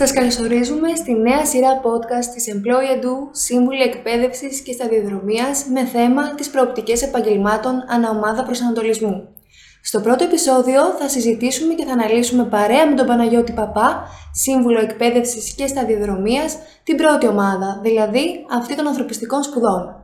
Σας καλωσορίζουμε στη νέα σειρά podcast της Employee Edu, Σύμβουλη Εκπαίδευσης και Σταδιοδρομίας με θέμα τις προοπτικές επαγγελμάτων αναομάδα προσανατολισμού. Στο πρώτο επεισόδιο θα συζητήσουμε και θα αναλύσουμε παρέα με τον Παναγιώτη Παπά, Σύμβουλο Εκπαίδευσης και Σταδιοδρομίας, την πρώτη ομάδα, δηλαδή αυτή των ανθρωπιστικών σπουδών.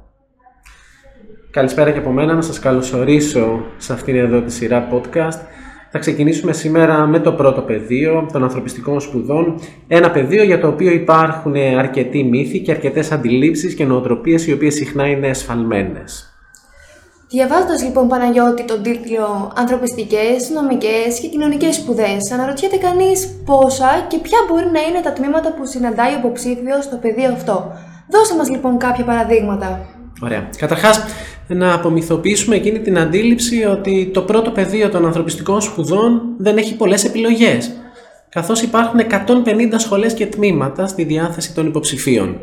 Καλησπέρα και από μένα, να σας καλωσορίσω σε αυτήν εδώ τη σειρά podcast θα ξεκινήσουμε σήμερα με το πρώτο πεδίο των ανθρωπιστικών σπουδών. Ένα πεδίο για το οποίο υπάρχουν αρκετοί μύθοι και αρκετές αντιλήψεις και νοοτροπίες οι οποίες συχνά είναι εσφαλμένες. Διαβάζοντας λοιπόν Παναγιώτη τον τίτλο Ανθρωπιστικές, Νομικές και Κοινωνικές Σπουδές, αναρωτιέται κανείς πόσα και ποια μπορεί να είναι τα τμήματα που συναντάει ο υποψήφιος στο πεδίο αυτό. Δώσε μας λοιπόν κάποια παραδείγματα. Ωραία. Καταρχάς, να απομυθοποιήσουμε εκείνη την αντίληψη ότι το πρώτο πεδίο των ανθρωπιστικών σπουδών δεν έχει πολλές επιλογές, καθώς υπάρχουν 150 σχολές και τμήματα στη διάθεση των υποψηφίων.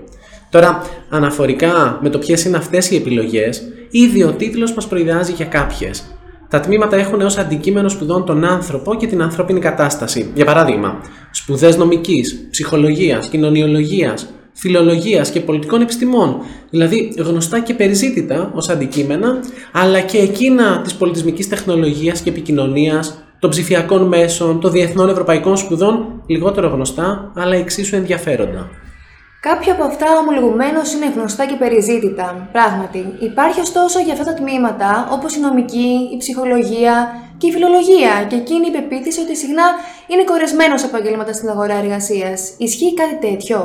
Τώρα, αναφορικά με το ποιες είναι αυτές οι επιλογές, ήδη ο τίτλος μας προειδάζει για κάποιες. Τα τμήματα έχουν ως αντικείμενο σπουδών τον άνθρωπο και την ανθρώπινη κατάσταση. Για παράδειγμα, σπουδές νομικής, ψυχολογίας, κοινωνιολογίας, φιλολογίας και πολιτικών επιστημών, δηλαδή γνωστά και περιζήτητα ως αντικείμενα, αλλά και εκείνα της πολιτισμικής τεχνολογίας και επικοινωνίας, των ψηφιακών μέσων, των διεθνών ευρωπαϊκών σπουδών, λιγότερο γνωστά, αλλά εξίσου ενδιαφέροντα. Κάποια από αυτά ομολογουμένως είναι γνωστά και περιζήτητα. Πράγματι, υπάρχει ωστόσο για αυτά τα τμήματα, όπως η νομική, η ψυχολογία και η φιλολογία, και εκείνη η πεποίθηση ότι συχνά είναι κορεσμένος επαγγέλματα στην αγορά εργασίας. Ισχύει κάτι τέτοιο;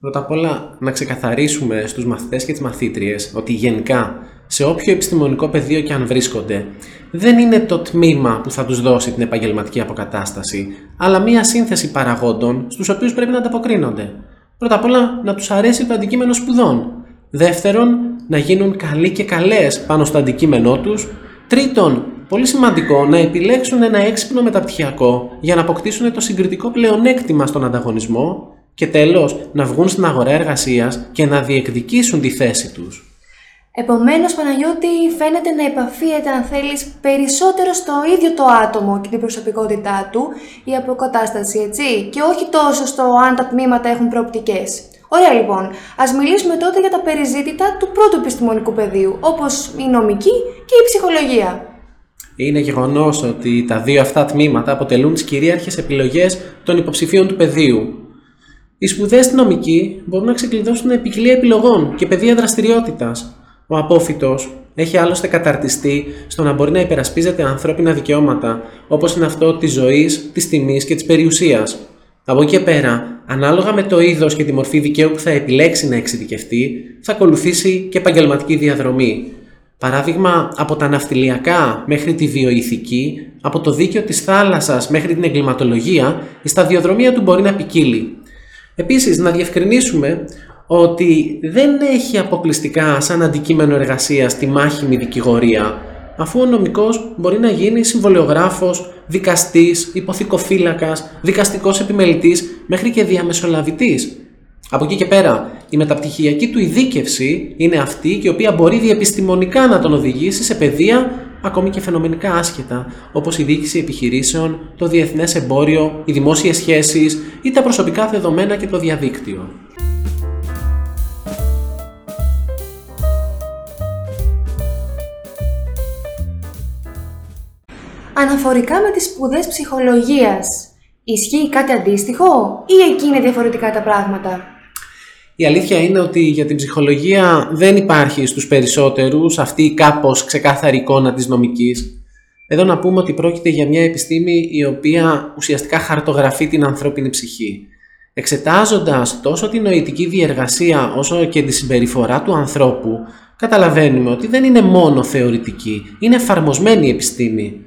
Πρώτα απ' όλα να ξεκαθαρίσουμε στους μαθητές και τις μαθήτριες ότι γενικά σε όποιο επιστημονικό πεδίο και αν βρίσκονται δεν είναι το τμήμα που θα τους δώσει την επαγγελματική αποκατάσταση αλλά μία σύνθεση παραγόντων στους οποίους πρέπει να ανταποκρίνονται. Πρώτα απ' όλα να τους αρέσει το αντικείμενο σπουδών. Δεύτερον, να γίνουν καλοί και καλές πάνω στο αντικείμενό τους. Τρίτον, πολύ σημαντικό να επιλέξουν ένα έξυπνο μεταπτυχιακό για να αποκτήσουν το συγκριτικό πλεονέκτημα στον ανταγωνισμό και τέλος να βγουν στην αγορά εργασίας και να διεκδικήσουν τη θέση τους. Επομένως, Παναγιώτη, φαίνεται να επαφίεται, αν θέλεις, περισσότερο στο ίδιο το άτομο και την προσωπικότητά του η αποκατάσταση, έτσι, και όχι τόσο στο αν τα τμήματα έχουν προοπτικές. Ωραία λοιπόν, ας μιλήσουμε τότε για τα περιζήτητα του πρώτου επιστημονικού πεδίου, όπως η νομική και η ψυχολογία. Είναι γεγονός ότι τα δύο αυτά τμήματα αποτελούν τις κυρίαρχες επιλογές των υποψηφίων του πεδίου, οι σπουδέ στη νομική μπορούν να ξεκλειδώσουν ποικιλία επιλογών και πεδία δραστηριότητας. Ο απόφυτος έχει άλλωστε καταρτιστεί στο να μπορεί να υπερασπίζεται ανθρώπινα δικαιώματα, όπως είναι αυτό της ζωής, της τιμής και της περιουσίας. Από εκεί και πέρα, ανάλογα με το είδος και τη μορφή δικαίου που θα επιλέξει να εξειδικευτεί, θα ακολουθήσει και επαγγελματική διαδρομή. Παράδειγμα, από τα ναυτιλιακά μέχρι τη βιοειθική, από το δίκαιο της θάλασσας μέχρι την εγκληματολογία, η σταδιοδρομία του μπορεί να ποικίλει. Επίσης, να διευκρινίσουμε ότι δεν έχει αποκλειστικά σαν αντικείμενο εργασίας τη μάχημη δικηγορία, αφού ο νομικός μπορεί να γίνει συμβολιογράφος, δικαστής, υποθηκοφύλακας, δικαστικός επιμελητής, μέχρι και διαμεσολαβητής. Από εκεί και πέρα, η μεταπτυχιακή του ειδίκευση είναι αυτή και η οποία μπορεί διεπιστημονικά να τον οδηγήσει σε παιδεία ακόμη και φαινομενικά άσχετα, όπως η διοίκηση επιχειρήσεων, το διεθνές εμπόριο, οι δημόσιες σχέσεις ή τα προσωπικά δεδομένα και το διαδίκτυο. Αναφορικά με τις σπουδές ψυχολογίας, ισχύει κάτι αντίστοιχο ή εκεί είναι διαφορετικά τα πράγματα; Η αλήθεια είναι ότι για την ψυχολογία δεν υπάρχει στους περισσότερους αυτή η κάπως ξεκάθαρη εικόνα της νομικής. Εδώ να πούμε ότι πρόκειται για μια επιστήμη η οποία ουσιαστικά χαρτογραφεί την ανθρώπινη ψυχή. Εξετάζοντας τόσο την νοητική διεργασία όσο και τη συμπεριφορά του ανθρώπου, καταλαβαίνουμε ότι δεν είναι μόνο θεωρητική, είναι εφαρμοσμένη η επιστήμη.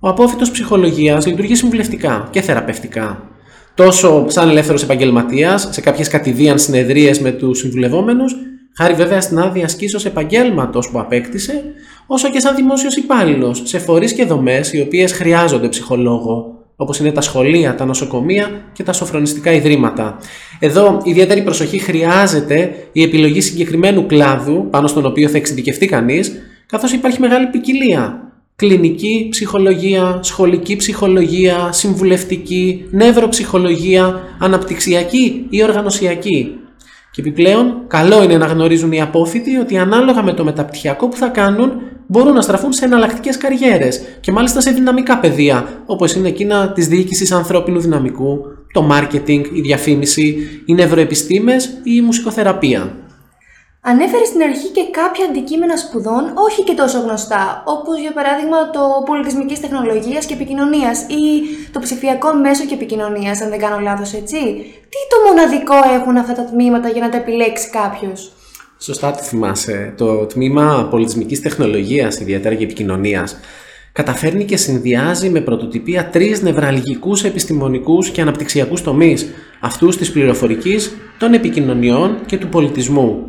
Ο απόφυτος ψυχολογίας λειτουργεί συμβουλευτικά και θεραπευτικά τόσο σαν ελεύθερος επαγγελματίας, σε κάποιες κατηδίαν συνεδρίες με τους συμβουλευόμενους, χάρη βέβαια στην άδεια ασκήσεως επαγγέλματος που απέκτησε, όσο και σαν δημόσιος υπάλληλος σε φορείς και δομές οι οποίες χρειάζονται ψυχολόγο, όπως είναι τα σχολεία, τα νοσοκομεία και τα σοφρονιστικά ιδρύματα. Εδώ ιδιαίτερη προσοχή χρειάζεται η επιλογή συγκεκριμένου κλάδου πάνω στον οποίο θα εξειδικευτεί κανείς, καθώς υπάρχει μεγάλη ποικιλία κλινική ψυχολογία, σχολική ψυχολογία, συμβουλευτική, νευροψυχολογία, αναπτυξιακή ή οργανωσιακή. Και επιπλέον, καλό είναι να γνωρίζουν οι απόφοιτοι ότι ανάλογα με το μεταπτυχιακό που θα κάνουν, μπορούν να στραφούν σε εναλλακτικές καριέρες και μάλιστα σε δυναμικά πεδία, όπως είναι εκείνα της διοίκησης ανθρώπινου δυναμικού, το μάρκετινγκ, η διαφήμιση, οι νευροεπιστήμες ή η μουσικοθεραπεία. Ανέφερε στην αρχή και κάποια αντικείμενα σπουδών όχι και τόσο γνωστά, όπως για παράδειγμα το πολιτισμική τεχνολογίας και επικοινωνίας ή το ψηφιακό μέσο και επικοινωνίας, αν δεν κάνω λάθος, έτσι. Τι το μοναδικό έχουν αυτά τα τμήματα για να τα επιλέξει κάποιος; Σωστά το θυμάσαι. Το τμήμα πολιτισμική τεχνολογίας, ιδιαίτερα και επικοινωνίας, καταφέρνει και συνδυάζει με πρωτοτυπία τρεις νευραλγικούς επιστημονικούς και αναπτυξιακούς τομείς, αυτούς της πληροφορικής, των επικοινωνιών και του πολιτισμού.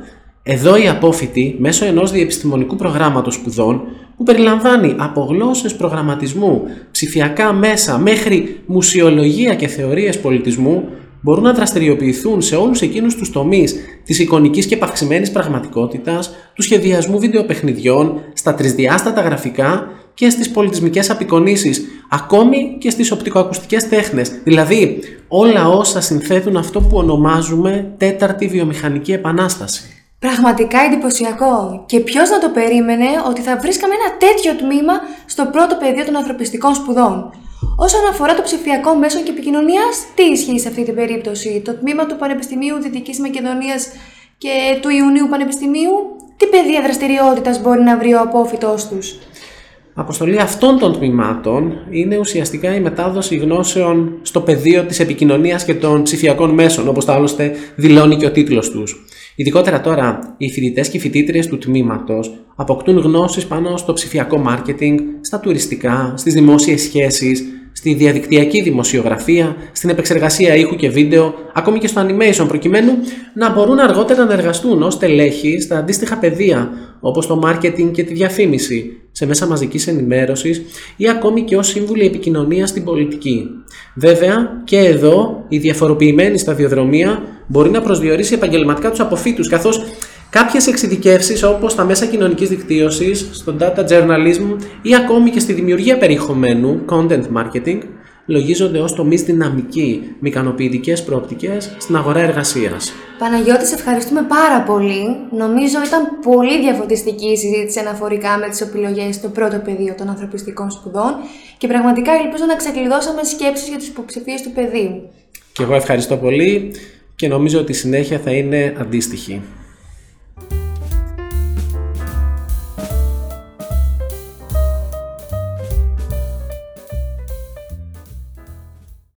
Εδώ οι απόφοιτοι, μέσω ενός διεπιστημονικού προγράμματος σπουδών, που περιλαμβάνει από γλώσσες προγραμματισμού, ψηφιακά μέσα μέχρι μουσιολογία και θεωρίες πολιτισμού, μπορούν να δραστηριοποιηθούν σε όλους εκείνους τους τομείς της εικονικής και παυξημένης πραγματικότητας, του σχεδιασμού βιντεοπαιχνιδιών, στα τρισδιάστατα γραφικά και στις πολιτισμικές απεικονίσεις, ακόμη και στις οπτικοακουστικές τέχνες, δηλαδή όλα όσα συνθέτουν αυτό που ονομάζουμε τέταρτη βιομηχανική επανάσταση. Πραγματικά εντυπωσιακό. Και ποιος να το περίμενε ότι θα βρίσκαμε ένα τέτοιο τμήμα στο πρώτο πεδίο των ανθρωπιστικών σπουδών; Όσον αφορά το ψηφιακό μέσο και επικοινωνίας, τι ισχύει σε αυτή την περίπτωση; Το τμήμα του Πανεπιστημίου Δυτικής Μακεδονίας και του Ιουνίου Πανεπιστημίου, τι πεδία δραστηριότητας μπορεί να βρει ο απόφυτός τους; Αποστολή αυτών των τμήματων είναι ουσιαστικά η μετάδοση γνώσεων στο πεδίο της επικοινωνίας και των ψηφιακών μέσων, όπως τα άλλωστε δηλώνει και ο τίτλος τους. Ειδικότερα τώρα, οι φοιτητές και οι φοιτήτριες του τμήματος αποκτούν γνώσεις πάνω στο ψηφιακό μάρκετινγκ, στα τουριστικά, στις δημόσιες σχέσεις, στη διαδικτυακή δημοσιογραφία, στην επεξεργασία ήχου και βίντεο, ακόμη και στο animation, προκειμένου να μπορούν αργότερα να εργαστούν ως τελέχοι στα αντίστοιχα πεδία, όπως το marketing και τη διαφήμιση, σε μέσα μαζικής ενημέρωσης ή ακόμη και ως σύμβουλοι επικοινωνίας στην πολιτική. Βέβαια, και εδώ η διαφοροποιημένη σταδιοδρομία μπορεί να προσδιορίσει επαγγελματικά τους αποφύτους, καθώς Κάποιες εξειδικεύσεις όπως τα μέσα κοινωνικής δικτύωσης, στο data journalism ή ακόμη και στη δημιουργία περιεχομένου, content marketing, λογίζονται ως τομείς δυναμικοί με ικανοποιητικές προοπτικές στην αγορά εργασίας. Παναγιώτης, σε ευχαριστούμε πάρα πολύ. Νομίζω ήταν πολύ διαφωτιστική η συζήτηση αναφορικά με τις επιλογές στο πρώτο πεδίο των ανθρωπιστικών σπουδών και πραγματικά ελπίζω να ξεκλειδώσαμε σκέψεις για τις υποψηφίες του πεδίου. Και εγώ ευχαριστώ πολύ και νομίζω ότι η συνέχεια θα είναι αντίστοιχη.